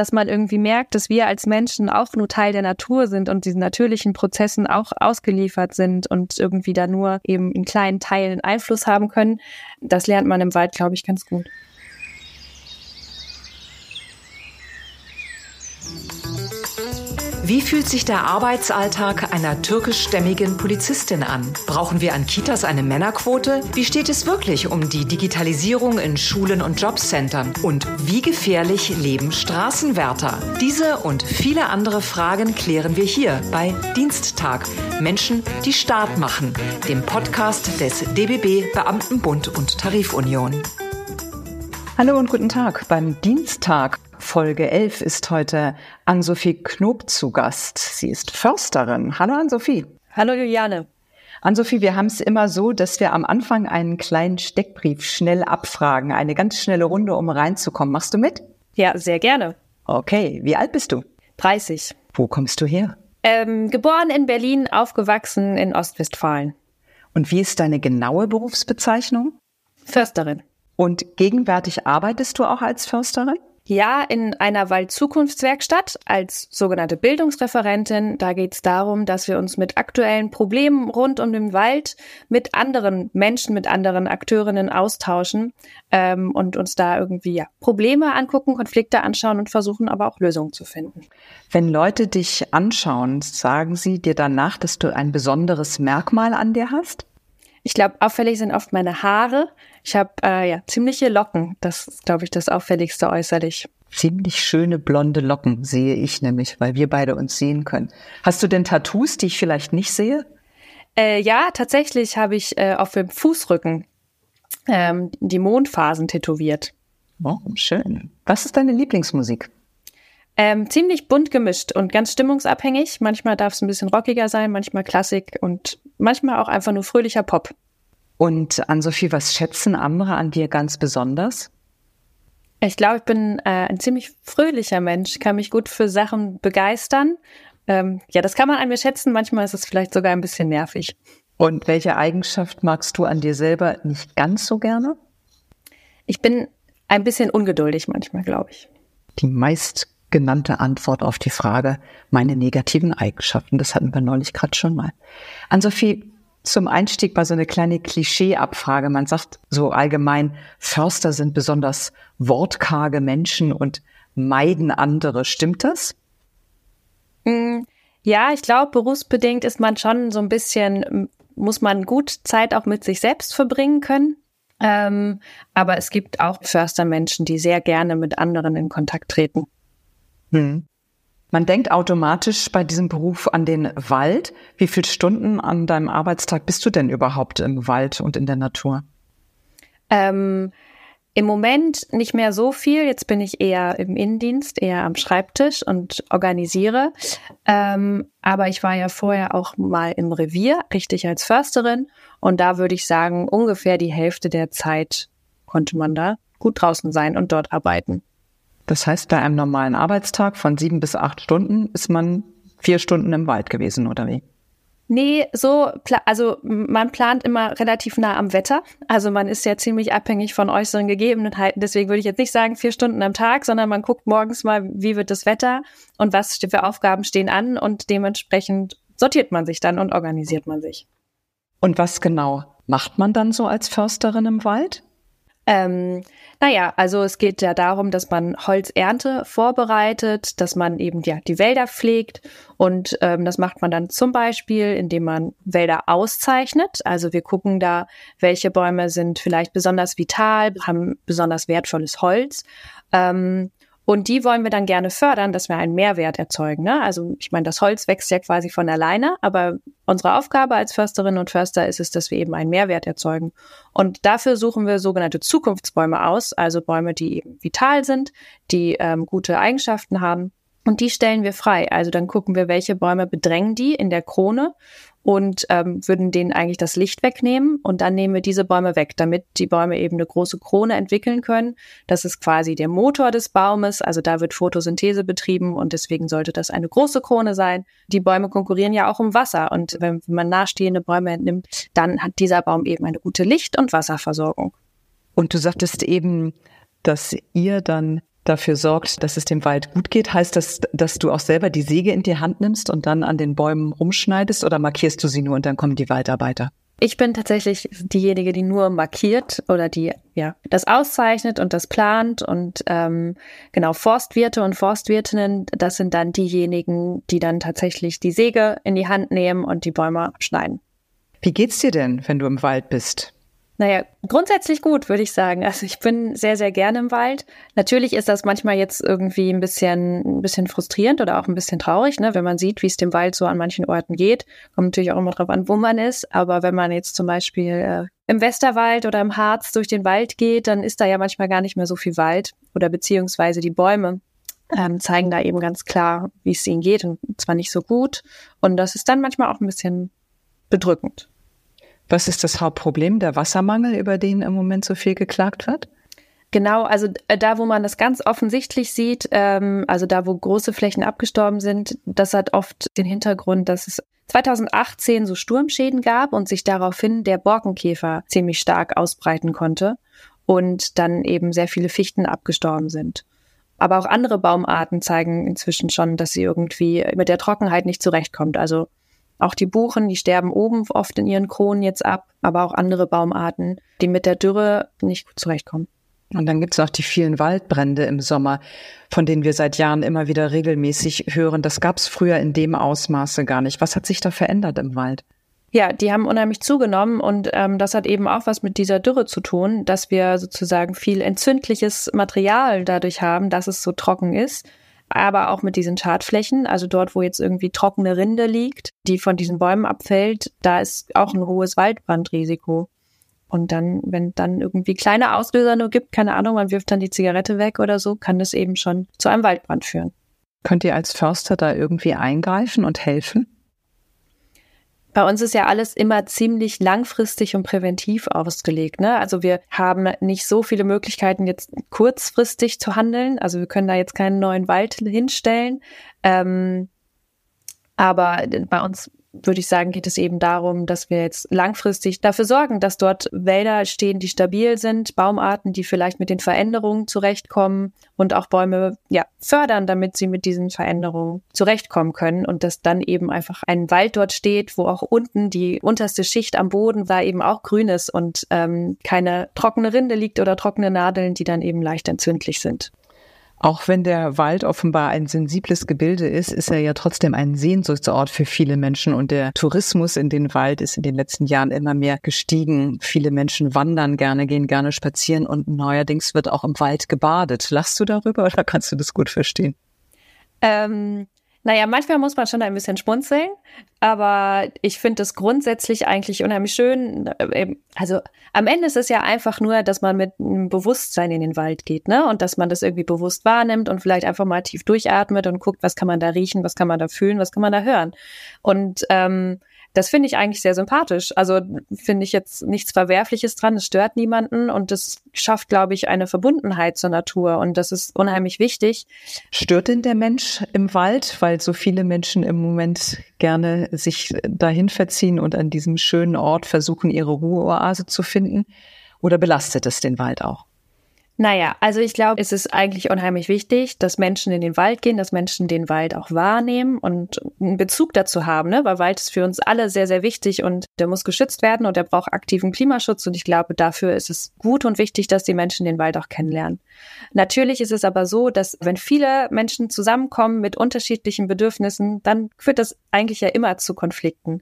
dass man irgendwie merkt, dass wir als Menschen auch nur Teil der Natur sind und diesen natürlichen Prozessen auch ausgeliefert sind und irgendwie da nur eben in kleinen Teilen Einfluss haben können. Das lernt man im Wald, glaube ich, ganz gut. Wie fühlt sich der Arbeitsalltag einer türkischstämmigen Polizistin an? Brauchen wir an Kitas eine Männerquote? Wie steht es wirklich um die Digitalisierung in Schulen und Jobcentern? Und wie gefährlich leben Straßenwärter? Diese und viele andere Fragen klären wir hier bei Diensttag. Menschen, die Start machen, dem Podcast des DBB Beamtenbund und Tarifunion. Hallo und guten Tag beim Dienstag. Folge 11 ist heute Ann-Sophie Knob zu Gast. Sie ist Försterin. Hallo Ann-Sophie. Hallo Juliane. Ann-Sophie, wir haben es immer so, dass wir am Anfang einen kleinen Steckbrief schnell abfragen. Eine ganz schnelle Runde, um reinzukommen. Machst du mit? Ja, sehr gerne. Okay, wie alt bist du? 30. Wo kommst du her? Ähm, geboren in Berlin, aufgewachsen in Ostwestfalen. Und wie ist deine genaue Berufsbezeichnung? Försterin. Und gegenwärtig arbeitest du auch als Försterin? Ja, in einer Waldzukunftswerkstatt als sogenannte Bildungsreferentin. Da geht es darum, dass wir uns mit aktuellen Problemen rund um den Wald mit anderen Menschen, mit anderen Akteurinnen austauschen ähm, und uns da irgendwie ja, Probleme angucken, Konflikte anschauen und versuchen aber auch Lösungen zu finden. Wenn Leute dich anschauen, sagen sie dir danach, dass du ein besonderes Merkmal an dir hast? Ich glaube, auffällig sind oft meine Haare. Ich habe äh, ja ziemliche Locken. Das ist, glaube ich, das auffälligste äußerlich. Ziemlich schöne blonde Locken sehe ich nämlich, weil wir beide uns sehen können. Hast du denn Tattoos, die ich vielleicht nicht sehe? Äh, ja, tatsächlich habe ich äh, auf dem Fußrücken ähm, die Mondphasen tätowiert. Oh, schön. Was ist deine Lieblingsmusik? Ähm, ziemlich bunt gemischt und ganz stimmungsabhängig. Manchmal darf es ein bisschen rockiger sein, manchmal Klassik und manchmal auch einfach nur fröhlicher Pop. Und an Sophie, was schätzen andere an dir ganz besonders? Ich glaube, ich bin äh, ein ziemlich fröhlicher Mensch, kann mich gut für Sachen begeistern. Ähm, ja, das kann man an mir schätzen. Manchmal ist es vielleicht sogar ein bisschen nervig. Und welche Eigenschaft magst du an dir selber nicht ganz so gerne? Ich bin ein bisschen ungeduldig manchmal, glaube ich. Die meistgenannte Antwort auf die Frage, meine negativen Eigenschaften, das hatten wir neulich gerade schon mal. An Sophie, zum Einstieg mal so eine kleine Klischeeabfrage. Man sagt so allgemein, Förster sind besonders wortkarge Menschen und meiden andere. Stimmt das? Mm, ja, ich glaube, berufsbedingt ist man schon so ein bisschen, muss man gut Zeit auch mit sich selbst verbringen können. Ähm, aber es gibt auch Förstermenschen, die sehr gerne mit anderen in Kontakt treten. Hm. Man denkt automatisch bei diesem Beruf an den Wald. Wie viele Stunden an deinem Arbeitstag bist du denn überhaupt im Wald und in der Natur? Ähm, Im Moment nicht mehr so viel. Jetzt bin ich eher im Innendienst, eher am Schreibtisch und organisiere. Ähm, aber ich war ja vorher auch mal im Revier, richtig als Försterin. Und da würde ich sagen, ungefähr die Hälfte der Zeit konnte man da gut draußen sein und dort arbeiten. Das heißt, bei einem normalen Arbeitstag von sieben bis acht Stunden ist man vier Stunden im Wald gewesen, oder wie? Nee, so, also man plant immer relativ nah am Wetter. Also man ist ja ziemlich abhängig von äußeren Gegebenheiten. Deswegen würde ich jetzt nicht sagen vier Stunden am Tag, sondern man guckt morgens mal, wie wird das Wetter und was für Aufgaben stehen an und dementsprechend sortiert man sich dann und organisiert man sich. Und was genau macht man dann so als Försterin im Wald? Ähm, naja, also es geht ja darum, dass man Holzernte vorbereitet, dass man eben ja die Wälder pflegt und ähm, das macht man dann zum Beispiel, indem man Wälder auszeichnet. Also wir gucken da, welche Bäume sind vielleicht besonders vital, haben besonders wertvolles Holz. Ähm, und die wollen wir dann gerne fördern, dass wir einen Mehrwert erzeugen. Ne? Also ich meine, das Holz wächst ja quasi von alleine, aber unsere Aufgabe als Försterinnen und Förster ist es, dass wir eben einen Mehrwert erzeugen. Und dafür suchen wir sogenannte Zukunftsbäume aus, also Bäume, die vital sind, die ähm, gute Eigenschaften haben. Und die stellen wir frei. Also dann gucken wir, welche Bäume bedrängen die in der Krone und ähm, würden denen eigentlich das Licht wegnehmen und dann nehmen wir diese Bäume weg, damit die Bäume eben eine große Krone entwickeln können. Das ist quasi der Motor des Baumes, also da wird Photosynthese betrieben und deswegen sollte das eine große Krone sein. Die Bäume konkurrieren ja auch um Wasser und wenn, wenn man nahestehende Bäume entnimmt, dann hat dieser Baum eben eine gute Licht- und Wasserversorgung. Und du sagtest eben, dass ihr dann dafür sorgt, dass es dem Wald gut geht? Heißt das, dass du auch selber die Säge in die Hand nimmst und dann an den Bäumen rumschneidest oder markierst du sie nur und dann kommen die Waldarbeiter? Ich bin tatsächlich diejenige, die nur markiert oder die ja das auszeichnet und das plant und ähm, genau Forstwirte und Forstwirtinnen, das sind dann diejenigen, die dann tatsächlich die Säge in die Hand nehmen und die Bäume schneiden. Wie geht's dir denn, wenn du im Wald bist? Naja, grundsätzlich gut, würde ich sagen. Also ich bin sehr, sehr gerne im Wald. Natürlich ist das manchmal jetzt irgendwie ein bisschen, ein bisschen frustrierend oder auch ein bisschen traurig, ne, wenn man sieht, wie es dem Wald so an manchen Orten geht. Kommt natürlich auch immer drauf an, wo man ist. Aber wenn man jetzt zum Beispiel äh, im Westerwald oder im Harz durch den Wald geht, dann ist da ja manchmal gar nicht mehr so viel Wald oder beziehungsweise die Bäume ähm, zeigen da eben ganz klar, wie es ihnen geht und zwar nicht so gut. Und das ist dann manchmal auch ein bisschen bedrückend. Was ist das Hauptproblem, der Wassermangel, über den im Moment so viel geklagt wird? Genau, also äh, da, wo man das ganz offensichtlich sieht, ähm, also da, wo große Flächen abgestorben sind, das hat oft den Hintergrund, dass es 2018 so Sturmschäden gab und sich daraufhin der Borkenkäfer ziemlich stark ausbreiten konnte und dann eben sehr viele Fichten abgestorben sind. Aber auch andere Baumarten zeigen inzwischen schon, dass sie irgendwie mit der Trockenheit nicht zurechtkommt. Also auch die Buchen, die sterben oben oft in ihren Kronen jetzt ab, aber auch andere Baumarten, die mit der Dürre nicht gut zurechtkommen. Und dann gibt es auch die vielen Waldbrände im Sommer, von denen wir seit Jahren immer wieder regelmäßig hören. Das gab es früher in dem Ausmaße gar nicht. Was hat sich da verändert im Wald? Ja, die haben unheimlich zugenommen und ähm, das hat eben auch was mit dieser Dürre zu tun, dass wir sozusagen viel entzündliches Material dadurch haben, dass es so trocken ist aber auch mit diesen Schadflächen, also dort, wo jetzt irgendwie trockene Rinde liegt, die von diesen Bäumen abfällt, da ist auch ein hohes Waldbrandrisiko. Und dann, wenn dann irgendwie kleine Auslöser nur gibt, keine Ahnung, man wirft dann die Zigarette weg oder so, kann das eben schon zu einem Waldbrand führen. Könnt ihr als Förster da irgendwie eingreifen und helfen? Bei uns ist ja alles immer ziemlich langfristig und präventiv ausgelegt. Ne? Also wir haben nicht so viele Möglichkeiten, jetzt kurzfristig zu handeln. Also wir können da jetzt keinen neuen Wald hinstellen. Ähm, aber bei uns würde ich sagen, geht es eben darum, dass wir jetzt langfristig dafür sorgen, dass dort Wälder stehen, die stabil sind, Baumarten, die vielleicht mit den Veränderungen zurechtkommen und auch Bäume ja, fördern, damit sie mit diesen Veränderungen zurechtkommen können und dass dann eben einfach ein Wald dort steht, wo auch unten die unterste Schicht am Boden da eben auch grün ist und ähm, keine trockene Rinde liegt oder trockene Nadeln, die dann eben leicht entzündlich sind. Auch wenn der Wald offenbar ein sensibles Gebilde ist, ist er ja trotzdem ein Sehnsuchtsort für viele Menschen und der Tourismus in den Wald ist in den letzten Jahren immer mehr gestiegen. Viele Menschen wandern gerne, gehen gerne spazieren und neuerdings wird auch im Wald gebadet. Lachst du darüber oder kannst du das gut verstehen? Ähm, naja, manchmal muss man schon ein bisschen schmunzeln, aber ich finde es grundsätzlich eigentlich unheimlich schön. Äh, also am Ende ist es ja einfach nur, dass man mit einem Bewusstsein in den Wald geht, ne? Und dass man das irgendwie bewusst wahrnimmt und vielleicht einfach mal tief durchatmet und guckt, was kann man da riechen, was kann man da fühlen, was kann man da hören. Und ähm, das finde ich eigentlich sehr sympathisch. Also finde ich jetzt nichts Verwerfliches dran. Es stört niemanden und es schafft, glaube ich, eine Verbundenheit zur Natur und das ist unheimlich wichtig. Stört denn der Mensch im Wald, weil so viele Menschen im Moment gerne sich dahin verziehen und an diesem schönen Ort versuchen, ihre Ruheoase zu finden? Oder belastet es den Wald auch? Naja, also ich glaube, es ist eigentlich unheimlich wichtig, dass Menschen in den Wald gehen, dass Menschen den Wald auch wahrnehmen und einen Bezug dazu haben, ne? weil Wald ist für uns alle sehr, sehr wichtig und der muss geschützt werden und der braucht aktiven Klimaschutz und ich glaube, dafür ist es gut und wichtig, dass die Menschen den Wald auch kennenlernen. Natürlich ist es aber so, dass wenn viele Menschen zusammenkommen mit unterschiedlichen Bedürfnissen, dann führt das eigentlich ja immer zu Konflikten.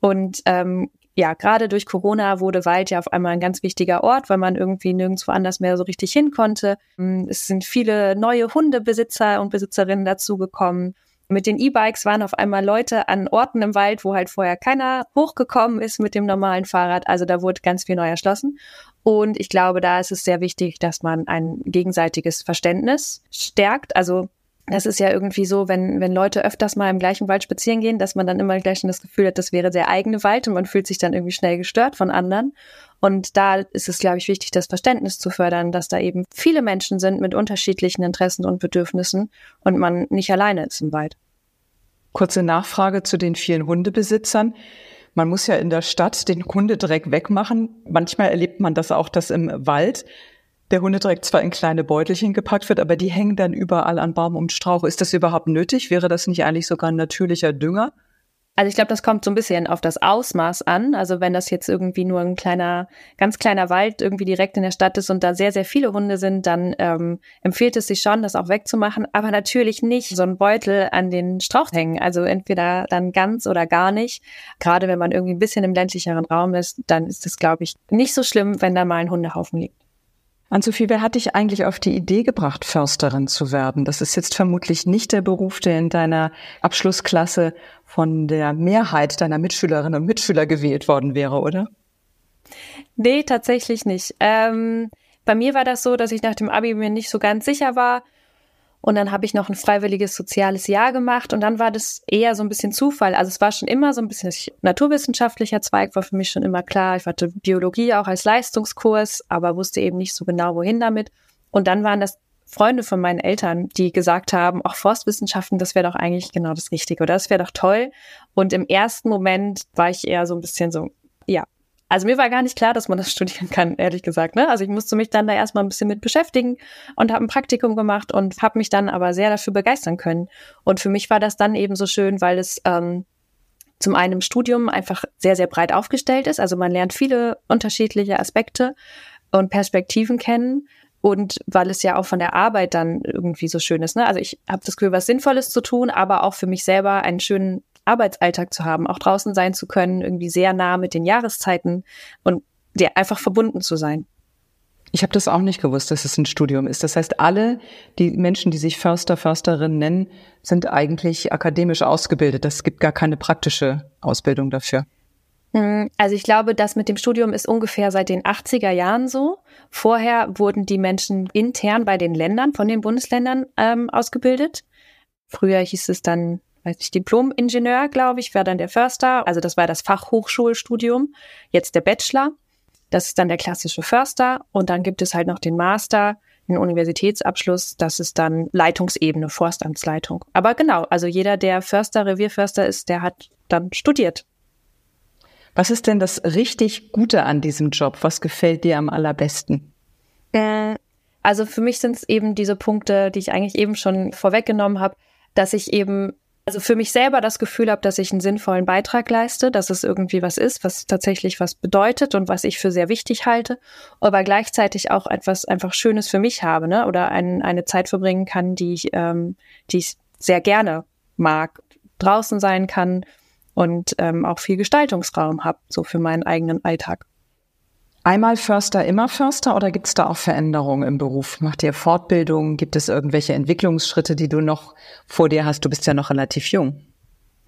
Und ähm, ja, gerade durch Corona wurde Wald ja auf einmal ein ganz wichtiger Ort, weil man irgendwie nirgendwo anders mehr so richtig hin konnte. Mm, es sind viele neue Hundebesitzer und Besitzerinnen dazugekommen. Mit den E-Bikes waren auf einmal Leute an Orten im Wald, wo halt vorher keiner hochgekommen ist mit dem normalen Fahrrad. Also da wurde ganz viel neu erschlossen. Und ich glaube, da ist es sehr wichtig, dass man ein gegenseitiges Verständnis stärkt. Also das ist ja irgendwie so, wenn, wenn Leute öfters mal im gleichen Wald spazieren gehen, dass man dann immer gleich schon das Gefühl hat, das wäre der eigene Wald und man fühlt sich dann irgendwie schnell gestört von anderen. Und da ist es, glaube ich, wichtig, das Verständnis zu fördern, dass da eben viele Menschen sind mit unterschiedlichen Interessen und Bedürfnissen und man nicht alleine ist im Wald. Kurze Nachfrage zu den vielen Hundebesitzern. Man muss ja in der Stadt den Hundedreck wegmachen. Manchmal erlebt man das auch, dass im Wald der Hundedreck zwar in kleine Beutelchen gepackt wird, aber die hängen dann überall an Baum und Strauch. Ist das überhaupt nötig? Wäre das nicht eigentlich sogar ein natürlicher Dünger? Also ich glaube, das kommt so ein bisschen auf das Ausmaß an. Also wenn das jetzt irgendwie nur ein kleiner, ganz kleiner Wald irgendwie direkt in der Stadt ist und da sehr, sehr viele Hunde sind, dann ähm, empfiehlt es sich schon, das auch wegzumachen. Aber natürlich nicht so ein Beutel an den Strauch hängen. Also entweder dann ganz oder gar nicht. Gerade wenn man irgendwie ein bisschen im ländlicheren Raum ist, dann ist es, glaube ich, nicht so schlimm, wenn da mal ein Hundehaufen liegt. Ann-Sophie, wer hat dich eigentlich auf die Idee gebracht, Försterin zu werden? Das ist jetzt vermutlich nicht der Beruf, der in deiner Abschlussklasse von der Mehrheit deiner Mitschülerinnen und Mitschüler gewählt worden wäre, oder? Nee, tatsächlich nicht. Ähm, bei mir war das so, dass ich nach dem Abi mir nicht so ganz sicher war, und dann habe ich noch ein freiwilliges soziales Jahr gemacht und dann war das eher so ein bisschen Zufall. Also es war schon immer so ein bisschen naturwissenschaftlicher Zweig, war für mich schon immer klar. Ich hatte Biologie auch als Leistungskurs, aber wusste eben nicht so genau, wohin damit. Und dann waren das Freunde von meinen Eltern, die gesagt haben, auch Forstwissenschaften, das wäre doch eigentlich genau das Richtige oder das wäre doch toll. Und im ersten Moment war ich eher so ein bisschen so, ja, also mir war gar nicht klar, dass man das studieren kann, ehrlich gesagt. Ne? Also ich musste mich dann da erstmal ein bisschen mit beschäftigen und habe ein Praktikum gemacht und habe mich dann aber sehr dafür begeistern können. Und für mich war das dann eben so schön, weil es ähm, zum einen im Studium einfach sehr, sehr breit aufgestellt ist. Also man lernt viele unterschiedliche Aspekte und Perspektiven kennen. Und weil es ja auch von der Arbeit dann irgendwie so schön ist. Ne? Also ich habe das Gefühl, was Sinnvolles zu tun, aber auch für mich selber einen schönen Arbeitsalltag zu haben, auch draußen sein zu können, irgendwie sehr nah mit den Jahreszeiten und der einfach verbunden zu sein. Ich habe das auch nicht gewusst, dass es ein Studium ist. Das heißt, alle die Menschen, die sich Förster, Försterin nennen, sind eigentlich akademisch ausgebildet. Es gibt gar keine praktische Ausbildung dafür. Hm, also ich glaube, das mit dem Studium ist ungefähr seit den 80er Jahren so. Vorher wurden die Menschen intern bei den Ländern, von den Bundesländern ähm, ausgebildet. Früher hieß es dann weiß ich, Diplom-Ingenieur, glaube ich, war dann der Förster. Also das war das Fachhochschulstudium. Jetzt der Bachelor. Das ist dann der klassische Förster. Und dann gibt es halt noch den Master, den Universitätsabschluss. Das ist dann Leitungsebene, Forstamtsleitung. Aber genau, also jeder, der Förster, Revierförster ist, der hat dann studiert. Was ist denn das richtig Gute an diesem Job? Was gefällt dir am allerbesten? Äh, also für mich sind es eben diese Punkte, die ich eigentlich eben schon vorweggenommen habe, dass ich eben also für mich selber das Gefühl habe, dass ich einen sinnvollen Beitrag leiste, dass es irgendwie was ist, was tatsächlich was bedeutet und was ich für sehr wichtig halte, aber gleichzeitig auch etwas einfach Schönes für mich habe, ne? Oder ein, eine Zeit verbringen kann, die ich, ähm, die ich sehr gerne mag, draußen sein kann und ähm, auch viel Gestaltungsraum habe, so für meinen eigenen Alltag. Einmal Förster, immer Förster oder gibt es da auch Veränderungen im Beruf? Macht ihr Fortbildung? Gibt es irgendwelche Entwicklungsschritte, die du noch vor dir hast? Du bist ja noch relativ jung.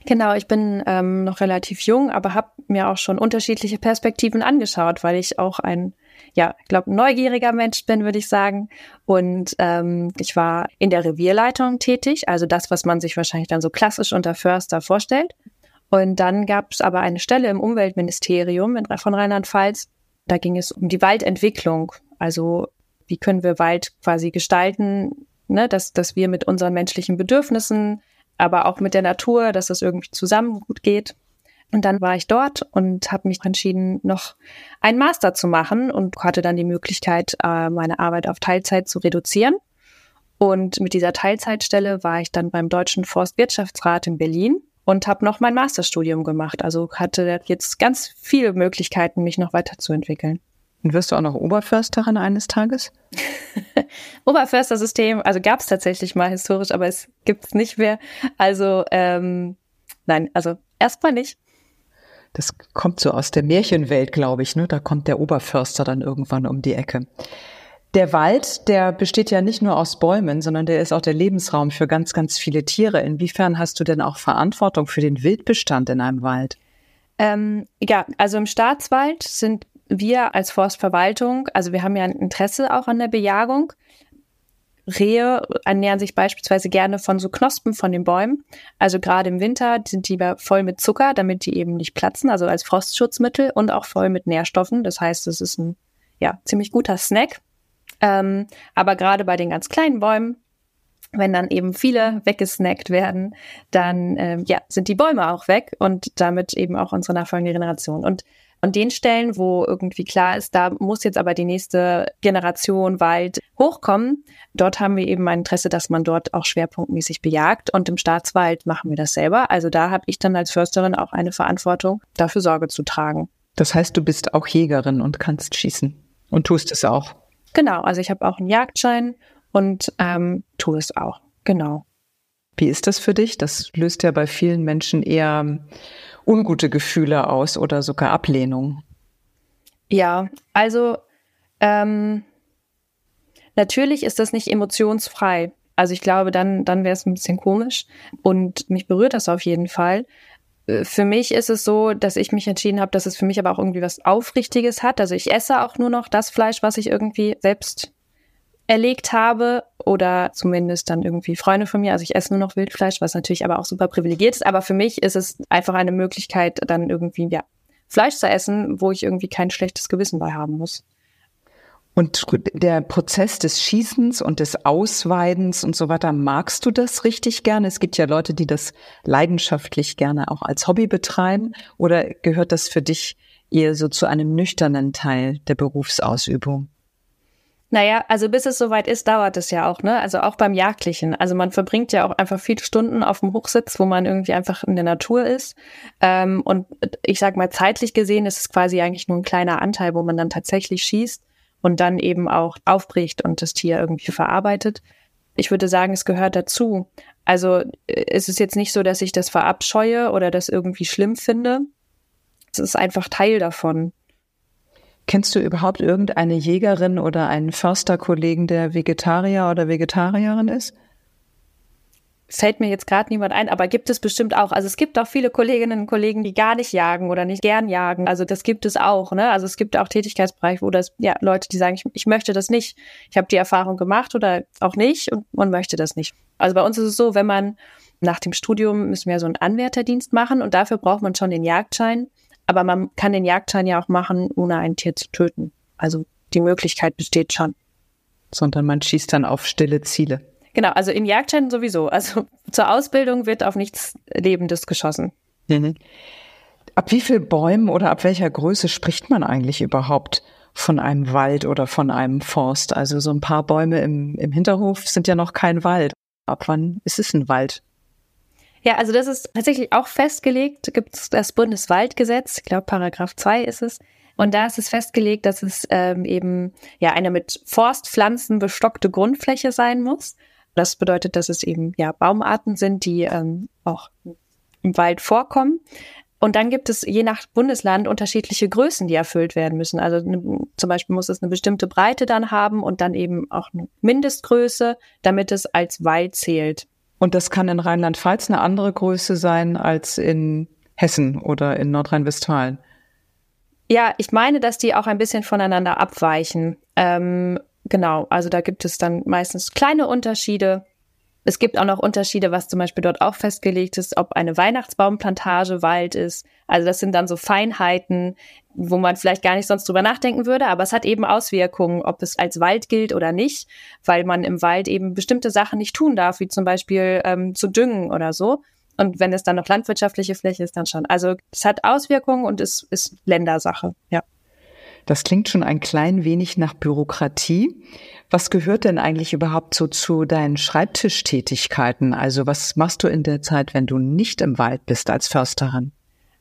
Genau, ich bin ähm, noch relativ jung, aber habe mir auch schon unterschiedliche Perspektiven angeschaut, weil ich auch ein, ja, ich glaube, neugieriger Mensch bin, würde ich sagen. Und ähm, ich war in der Revierleitung tätig, also das, was man sich wahrscheinlich dann so klassisch unter Förster vorstellt. Und dann gab es aber eine Stelle im Umweltministerium von Rheinland-Pfalz, da ging es um die Waldentwicklung. Also wie können wir Wald quasi gestalten, ne, dass, dass wir mit unseren menschlichen Bedürfnissen, aber auch mit der Natur, dass das irgendwie zusammen gut geht. Und dann war ich dort und habe mich entschieden, noch einen Master zu machen und hatte dann die Möglichkeit, äh, meine Arbeit auf Teilzeit zu reduzieren. Und mit dieser Teilzeitstelle war ich dann beim Deutschen Forstwirtschaftsrat in Berlin und habe noch mein Masterstudium gemacht. Also hatte jetzt ganz viele Möglichkeiten, mich noch weiterzuentwickeln. Und wirst du auch noch Oberförsterin eines Tages? Oberförstersystem, also gab es tatsächlich mal historisch, aber es gibt es nicht mehr. Also ähm, nein, also erstmal nicht. Das kommt so aus der Märchenwelt, glaube ich. Ne? Da kommt der Oberförster dann irgendwann um die Ecke. Der Wald, der besteht ja nicht nur aus Bäumen, sondern der ist auch der Lebensraum für ganz, ganz viele Tiere. Inwiefern hast du denn auch Verantwortung für den Wildbestand in einem Wald? Ähm, ja, also im Staatswald sind wir als Forstverwaltung, also wir haben ja ein Interesse auch an der Bejagung. Rehe ernähren sich beispielsweise gerne von so Knospen von den Bäumen. Also gerade im Winter sind die voll mit Zucker, damit die eben nicht platzen, also als Frostschutzmittel und auch voll mit Nährstoffen. Das heißt, es ist ein ja, ziemlich guter Snack. Ähm, aber gerade bei den ganz kleinen Bäumen, wenn dann eben viele weggesnackt werden, dann ähm, ja, sind die Bäume auch weg und damit eben auch unsere nachfolgende Generation. Und An den Stellen, wo irgendwie klar ist, da muss jetzt aber die nächste Generation Wald hochkommen, dort haben wir eben ein Interesse, dass man dort auch schwerpunktmäßig bejagt. Und im Staatswald machen wir das selber. Also da habe ich dann als Försterin auch eine Verantwortung, dafür Sorge zu tragen. Das heißt, du bist auch Jägerin und kannst schießen und tust es auch. Genau, also ich habe auch einen Jagdschein und ähm, tue es auch. Genau. Wie ist das für dich? Das löst ja bei vielen Menschen eher ungute Gefühle aus oder sogar Ablehnung. Ja, also ähm, natürlich ist das nicht emotionsfrei. Also ich glaube, dann, dann wäre es ein bisschen komisch. Und mich berührt das auf jeden Fall. Äh, für mich ist es so, dass ich mich entschieden habe, dass es für mich aber auch irgendwie was Aufrichtiges hat. Also ich esse auch nur noch das Fleisch, was ich irgendwie selbst erlegt habe oder zumindest dann irgendwie Freunde von mir. Also ich esse nur noch Wildfleisch, was natürlich aber auch super privilegiert ist. Aber für mich ist es einfach eine Möglichkeit, dann irgendwie ja Fleisch zu essen, wo ich irgendwie kein schlechtes Gewissen bei haben muss. Und der Prozess des Schießens und des Ausweidens und so weiter, magst du das richtig gerne? Es gibt ja Leute, die das leidenschaftlich gerne auch als Hobby betreiben. Oder gehört das für dich eher so zu einem nüchternen Teil der Berufsausübung? Naja, also bis es soweit ist, dauert es ja auch, ne? Also auch beim Jagdlichen. Also man verbringt ja auch einfach viele Stunden auf dem Hochsitz, wo man irgendwie einfach in der Natur ist. Ähm, und ich sag mal, zeitlich gesehen ist es quasi eigentlich nur ein kleiner Anteil, wo man dann tatsächlich schießt und dann eben auch aufbricht und das Tier irgendwie verarbeitet. Ich würde sagen, es gehört dazu. Also äh, es ist jetzt nicht so, dass ich das verabscheue oder das irgendwie schlimm finde. Es ist einfach Teil davon. Kennst du überhaupt irgendeine Jägerin oder einen Försterkollegen, der Vegetarier oder Vegetarierin ist? Fällt mir jetzt gerade niemand ein, aber gibt es bestimmt auch. Also es gibt auch viele Kolleginnen und Kollegen, die gar nicht jagen oder nicht gern jagen. Also das gibt es auch. Ne? Also es gibt auch Tätigkeitsbereiche, wo das ja Leute, die sagen, ich, ich möchte das nicht. Ich habe die Erfahrung gemacht oder auch nicht und man möchte das nicht. Also bei uns ist es so, wenn man nach dem Studium müssen wir so einen Anwärterdienst machen und dafür braucht man schon den Jagdschein. Aber man kann den Jagdschein ja auch machen, ohne ein Tier zu töten. Also die Möglichkeit besteht schon. Sondern man schießt dann auf stille Ziele. Genau, also im Jagdschein sowieso. Also zur Ausbildung wird auf nichts Lebendes geschossen. Mhm. Ab wie viel Bäumen oder ab welcher Größe spricht man eigentlich überhaupt von einem Wald oder von einem Forst? Also so ein paar Bäume im, im Hinterhof sind ja noch kein Wald. Ab wann ist es ein Wald? Ja, also das ist tatsächlich auch festgelegt. Gibt es das Bundeswaldgesetz, ich glaube Paragraph 2 ist es. Und da ist es festgelegt, dass es ähm, eben ja eine mit Forstpflanzen bestockte Grundfläche sein muss. Das bedeutet, dass es eben ja Baumarten sind, die ähm, auch im Wald vorkommen. Und dann gibt es je nach Bundesland unterschiedliche Größen, die erfüllt werden müssen. Also ne, zum Beispiel muss es eine bestimmte Breite dann haben und dann eben auch eine Mindestgröße, damit es als Wald zählt. Und das kann in Rheinland-Pfalz eine andere Größe sein als in Hessen oder in Nordrhein-Westfalen. Ja, ich meine, dass die auch ein bisschen voneinander abweichen. Ähm, genau, also da gibt es dann meistens kleine Unterschiede. Es gibt auch noch Unterschiede, was zum Beispiel dort auch festgelegt ist, ob eine Weihnachtsbaumplantage Wald ist. Also das sind dann so Feinheiten, wo man vielleicht gar nicht sonst drüber nachdenken würde, aber es hat eben Auswirkungen, ob es als Wald gilt oder nicht, weil man im Wald eben bestimmte Sachen nicht tun darf, wie zum Beispiel ähm, zu düngen oder so. Und wenn es dann noch landwirtschaftliche Fläche ist, dann schon. Also es hat Auswirkungen und es ist Ländersache, ja. Das klingt schon ein klein wenig nach Bürokratie. Was gehört denn eigentlich überhaupt so zu deinen Schreibtischtätigkeiten? Also was machst du in der Zeit, wenn du nicht im Wald bist als Försterin?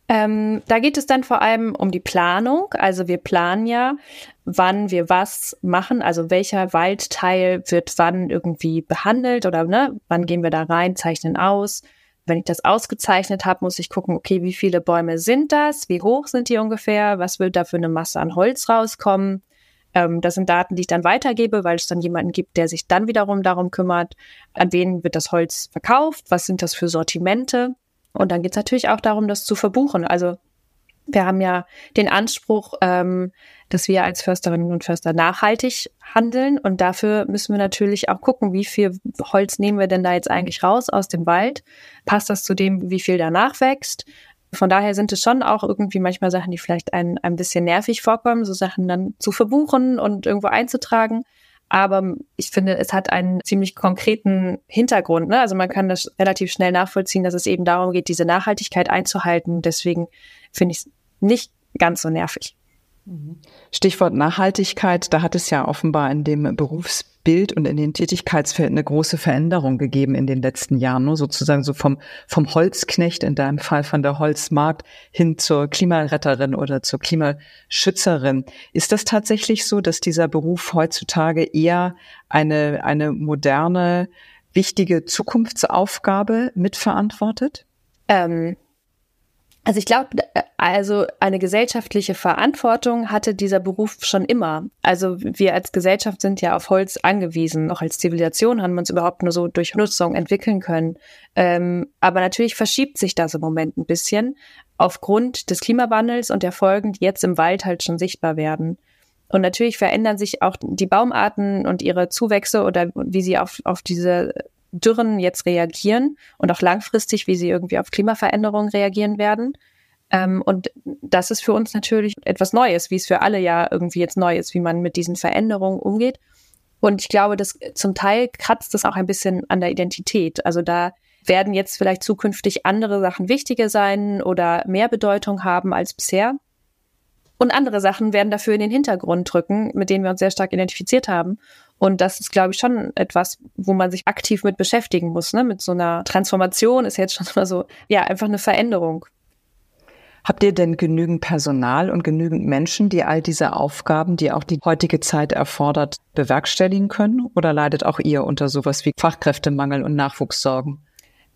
Ähm, da geht es dann vor allem um die Planung. Also wir planen ja, wann wir was machen, also welcher Waldteil wird wann irgendwie behandelt oder ne, wann gehen wir da rein, zeichnen aus. Wenn ich das ausgezeichnet habe, muss ich gucken, okay, wie viele Bäume sind das, wie hoch sind die ungefähr, was wird da für eine Masse an Holz rauskommen. Ähm, das sind Daten, die ich dann weitergebe, weil es dann jemanden gibt, der sich dann wiederum darum kümmert, an wen wird das Holz verkauft, was sind das für Sortimente. Und dann geht es natürlich auch darum, das zu verbuchen. Also wir haben ja den Anspruch, ähm, dass wir als Försterinnen und Förster nachhaltig handeln. Und dafür müssen wir natürlich auch gucken, wie viel Holz nehmen wir denn da jetzt eigentlich raus aus dem Wald? Passt das zu dem, wie viel danach wächst? Von daher sind es schon auch irgendwie manchmal Sachen, die vielleicht ein, ein bisschen nervig vorkommen, so Sachen dann zu verbuchen und irgendwo einzutragen. Aber ich finde, es hat einen ziemlich konkreten Hintergrund. Ne? Also man kann das relativ schnell nachvollziehen, dass es eben darum geht, diese Nachhaltigkeit einzuhalten. Deswegen finde ich es nicht ganz so nervig. Stichwort Nachhaltigkeit, da hat es ja offenbar in dem Berufsbild und in den Tätigkeitsfeldern eine große Veränderung gegeben in den letzten Jahren, nur sozusagen so vom, vom Holzknecht, in deinem Fall von der Holzmarkt, hin zur Klimaretterin oder zur Klimaschützerin. Ist das tatsächlich so, dass dieser Beruf heutzutage eher eine, eine moderne, wichtige Zukunftsaufgabe mitverantwortet? Ähm, also ich glaube, also eine gesellschaftliche Verantwortung hatte dieser Beruf schon immer. Also wir als Gesellschaft sind ja auf Holz angewiesen. Auch als Zivilisation haben wir uns überhaupt nur so durch Nutzung entwickeln können. Ähm, aber natürlich verschiebt sich das im Moment ein bisschen aufgrund des Klimawandels und der Folgen, die jetzt im Wald halt schon sichtbar werden. Und natürlich verändern sich auch die Baumarten und ihre Zuwächse oder wie sie auf, auf diese Dürren jetzt reagieren und auch langfristig, wie sie irgendwie auf Klimaveränderungen reagieren werden. Ähm, und das ist für uns natürlich etwas Neues, wie es für alle ja irgendwie jetzt neu ist, wie man mit diesen Veränderungen umgeht. Und ich glaube, dass zum Teil kratzt es auch ein bisschen an der Identität. Also da werden jetzt vielleicht zukünftig andere Sachen wichtiger sein oder mehr Bedeutung haben als bisher. Und andere Sachen werden dafür in den Hintergrund drücken, mit denen wir uns sehr stark identifiziert haben. Und das ist, glaube ich, schon etwas, wo man sich aktiv mit beschäftigen muss. Ne? Mit so einer Transformation ist jetzt schon mal so, ja, einfach eine Veränderung. Habt ihr denn genügend Personal und genügend Menschen, die all diese Aufgaben, die auch die heutige Zeit erfordert, bewerkstelligen können? Oder leidet auch ihr unter sowas wie Fachkräftemangel und Nachwuchssorgen?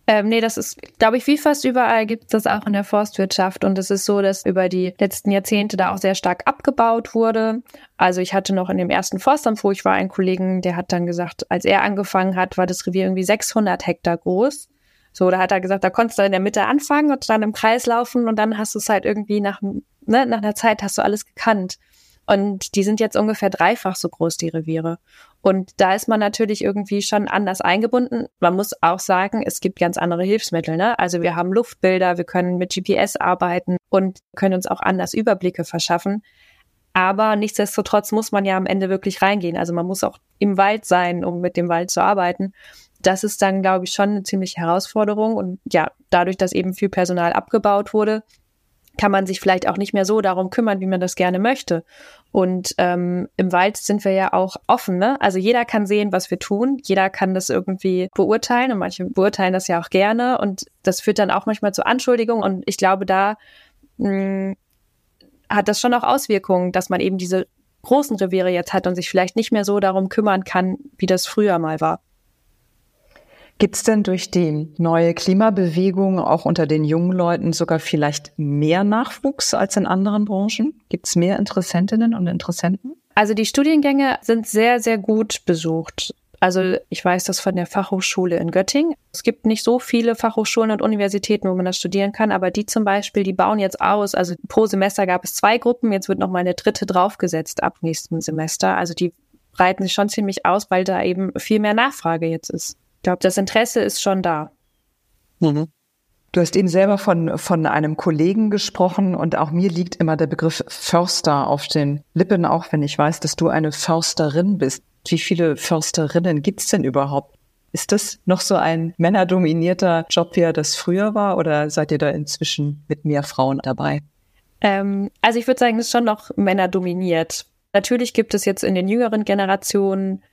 Ähm, nee, das ist, glaube ich, wie fast überall gibt es das auch in der Forstwirtschaft. Und es ist so, dass über die letzten Jahrzehnte da auch sehr stark abgebaut wurde. Also ich hatte noch in dem ersten Forstamt, wo ich war, einen Kollegen, der hat dann gesagt, als er angefangen hat, war das Revier irgendwie 600 Hektar groß. So, da hat er gesagt, da konntest du in der Mitte anfangen und dann im Kreis laufen und dann hast du es halt irgendwie nach, ne, nach einer Zeit hast du alles gekannt. Und die sind jetzt ungefähr dreifach so groß, die Reviere. Und da ist man natürlich irgendwie schon anders eingebunden. Man muss auch sagen, es gibt ganz andere Hilfsmittel. Ne? Also wir haben Luftbilder, wir können mit GPS arbeiten und können uns auch anders Überblicke verschaffen. Aber nichtsdestotrotz muss man ja am Ende wirklich reingehen. Also man muss auch im Wald sein, um mit dem Wald zu arbeiten. Das ist dann, glaube ich, schon eine ziemliche Herausforderung. Und ja, dadurch, dass eben viel Personal abgebaut wurde, kann man sich vielleicht auch nicht mehr so darum kümmern, wie man das gerne möchte. Und ähm, im Wald sind wir ja auch offen, ne? Also jeder kann sehen, was wir tun, jeder kann das irgendwie beurteilen und manche beurteilen das ja auch gerne und das führt dann auch manchmal zu Anschuldigungen und ich glaube, da mh, hm, hat das schon auch Auswirkungen, dass man eben diese großen Reviere jetzt hat und sich vielleicht nicht mehr so darum kümmern kann, wie das früher mal war. Gibt es denn durch die neue Klimabewegung auch unter den jungen Leuten sogar vielleicht mehr Nachwuchs als in anderen Branchen? Gibt es mehr Interessentinnen und Interessenten? Also die Studiengänge sind sehr, sehr gut besucht. Also ich weiß das von der Fachhochschule in Göttingen. Es gibt nicht so viele Fachhochschulen und Universitäten, wo man das studieren kann, aber die zum Beispiel, die bauen jetzt aus. Also pro Semester gab es zwei Gruppen, jetzt wird noch mal eine dritte draufgesetzt ab nächsten Semester. Also die breiten sich schon ziemlich aus, weil da eben viel mehr Nachfrage jetzt ist glaube, das Interesse ist schon da. Mhm. Du hast eben selber von, von einem Kollegen gesprochen und auch mir liegt immer der Begriff Förster auf den Lippen, auch wenn ich weiß, dass du eine Försterin bist. Wie viele Försterinnen gibt's denn überhaupt? Ist das noch so ein männerdominierter Job, wie er das früher war, oder seid ihr da inzwischen mit mehr Frauen dabei? Ähm, also ich würde sagen, es ist schon noch männerdominiert. Natürlich gibt es jetzt in den jüngeren Generationen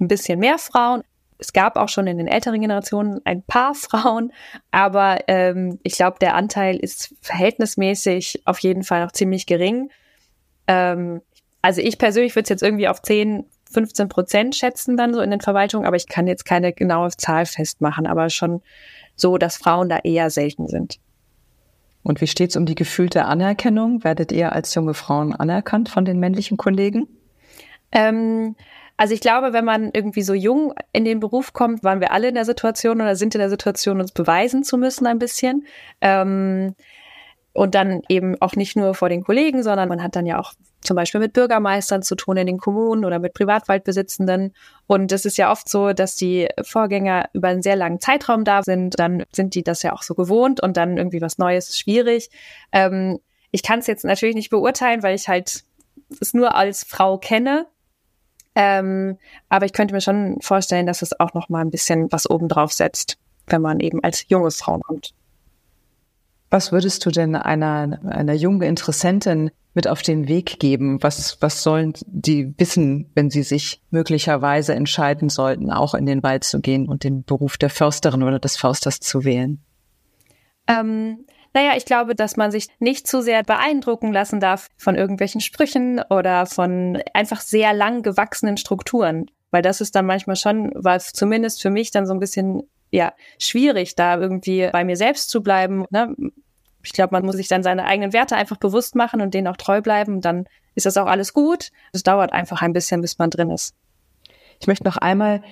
ein bisschen mehr Frauen, es gab auch schon in den älteren Generationen ein paar Frauen, aber ähm, ich glaube, der Anteil ist verhältnismäßig auf jeden Fall noch ziemlich gering. Ähm, also ich persönlich würde es jetzt irgendwie auf 10, 15 Prozent schätzen dann so in den Verwaltungen, aber ich kann jetzt keine genaue Zahl festmachen, aber schon so, dass Frauen da eher selten sind. Und wie steht es um die gefühlte Anerkennung? Werdet ihr als junge Frauen anerkannt von den männlichen Kollegen? Ähm, also ich glaube, wenn man irgendwie so jung in den Beruf kommt, waren wir alle in der Situation oder sind in der Situation, uns beweisen zu müssen ein bisschen. Ähm, und dann eben auch nicht nur vor den Kollegen, sondern man hat dann ja auch zum Beispiel mit Bürgermeistern zu tun in den Kommunen oder mit Privatwaldbesitzenden. Und es ist ja oft so, dass die Vorgänger über einen sehr langen Zeitraum da sind. Dann sind die das ja auch so gewohnt und dann irgendwie was Neues ist schwierig. Ähm, ich kann es jetzt natürlich nicht beurteilen, weil ich halt es nur als Frau kenne. Ähm, aber ich könnte mir schon vorstellen, dass es auch noch mal ein bisschen was obendrauf setzt, wenn man eben als junge Frau kommt. Was würdest du denn einer, einer jungen Interessentin mit auf den Weg geben? Was, was sollen die wissen, wenn sie sich möglicherweise entscheiden sollten, auch in den Wald zu gehen und den Beruf der Försterin oder des Försters zu wählen? Ähm, naja, ich glaube, dass man sich nicht zu sehr beeindrucken lassen darf von irgendwelchen Sprüchen oder von einfach sehr lang gewachsenen Strukturen. Weil das ist dann manchmal schon, war zumindest für mich dann so ein bisschen ja, schwierig, da irgendwie bei mir selbst zu bleiben. Ne? Ich glaube, man muss sich dann seine eigenen Werte einfach bewusst machen und denen auch treu bleiben. Dann ist das auch alles gut. Es dauert einfach ein bisschen, bis man drin ist. Ich möchte noch einmal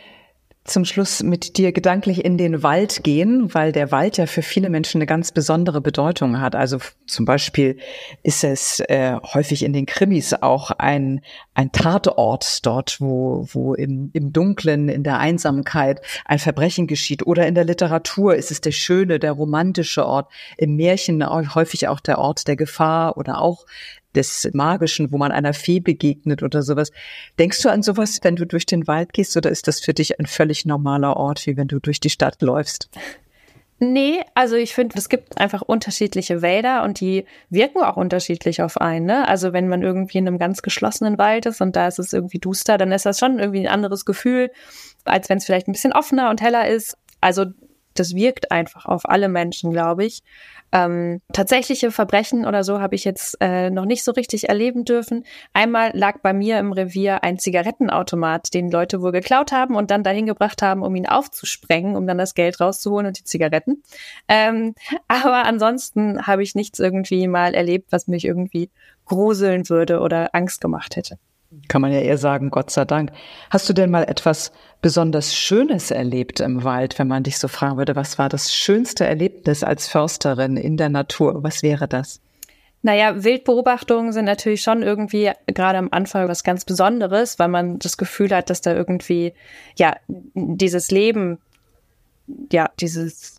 zum Schluss mit dir gedanklich in den Wald gehen, weil der Wald ja für viele Menschen eine ganz besondere Bedeutung hat. Also zum Beispiel ist es äh, häufig in den Krimis auch ein, ein Tatort dort, wo, wo im, im Dunklen, in der Einsamkeit ein Verbrechen geschieht. Oder in der Literatur ist es der schöne, der romantische Ort. Im Märchen häufig auch der Ort der Gefahr oder auch des Magischen, wo man einer Fee begegnet oder sowas. Denkst du an sowas, wenn du durch den Wald gehst oder ist das für dich ein völlig normaler Ort, wie wenn du durch die Stadt läufst? Nee, also ich finde, es gibt einfach unterschiedliche Wälder und die wirken auch unterschiedlich auf einen. Ne? Also wenn man irgendwie in einem ganz geschlossenen Wald ist und da ist es irgendwie duster, dann ist das schon irgendwie ein anderes Gefühl, als wenn es vielleicht ein bisschen offener und heller ist. Also das wirkt einfach auf alle Menschen, glaube ich. Ähm, tatsächliche Verbrechen oder so habe ich jetzt äh, noch nicht so richtig erleben dürfen. Einmal lag bei mir im Revier ein Zigarettenautomat, den Leute wohl geklaut haben und dann dahin gebracht haben, um ihn aufzusprengen, um dann das Geld rauszuholen und die Zigaretten. Ähm, aber ansonsten habe ich nichts irgendwie mal erlebt, was mich irgendwie gruseln würde oder Angst gemacht hätte. Kann man ja eher sagen, Gott sei Dank. Hast du denn mal etwas besonders Schönes erlebt im Wald, wenn man dich so fragen würde, was war das schönste Erlebnis als Försterin in der Natur? Was wäre das? Naja, Wildbeobachtungen sind natürlich schon irgendwie gerade am Anfang was ganz Besonderes, weil man das Gefühl hat, dass da irgendwie, ja, dieses Leben, ja, dieses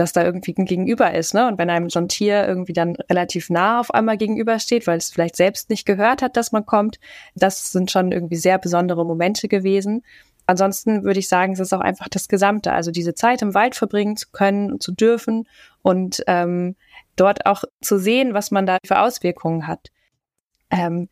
dass da irgendwie ein Gegenüber ist, ne? Und wenn einem so ein Tier irgendwie dann relativ nah auf einmal gegenübersteht, weil es vielleicht selbst nicht gehört hat, dass man kommt, das sind schon irgendwie sehr besondere Momente gewesen. Ansonsten würde ich sagen, es ist auch einfach das Gesamte, also diese Zeit im Wald verbringen zu können, und zu dürfen und ähm, dort auch zu sehen, was man da für Auswirkungen hat. Ähm,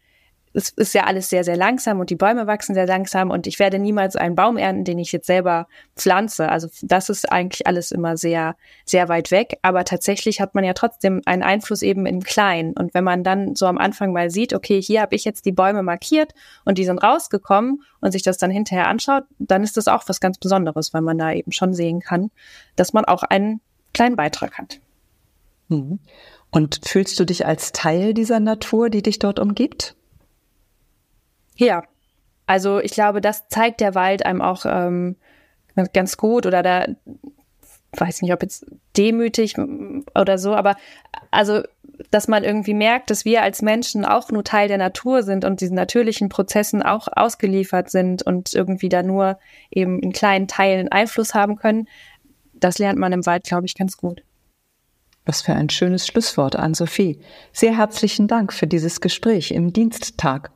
es ist ja alles sehr, sehr langsam und die Bäume wachsen sehr langsam und ich werde niemals einen Baum ernten, den ich jetzt selber pflanze. Also das ist eigentlich alles immer sehr, sehr weit weg. Aber tatsächlich hat man ja trotzdem einen Einfluss eben im Kleinen. Und wenn man dann so am Anfang mal sieht, okay, hier habe ich jetzt die Bäume markiert und die sind rausgekommen und sich das dann hinterher anschaut, dann ist das auch was ganz Besonderes, weil man da eben schon sehen kann, dass man auch einen kleinen Beitrag hat. Mhm. Und fühlst du dich als Teil dieser Natur, die dich dort umgibt? Ja, also ich glaube, das zeigt der Wald einem auch ähm, ganz gut oder da weiß nicht, ob jetzt demütig oder so, aber also, dass man irgendwie merkt, dass wir als Menschen auch nur Teil der Natur sind und diesen natürlichen Prozessen auch ausgeliefert sind und irgendwie da nur eben in kleinen Teilen Einfluss haben können, das lernt man im Wald, glaube ich, ganz gut. Was für ein schönes Schlusswort an Sophie. Sehr herzlichen Dank für dieses Gespräch im Diensttag.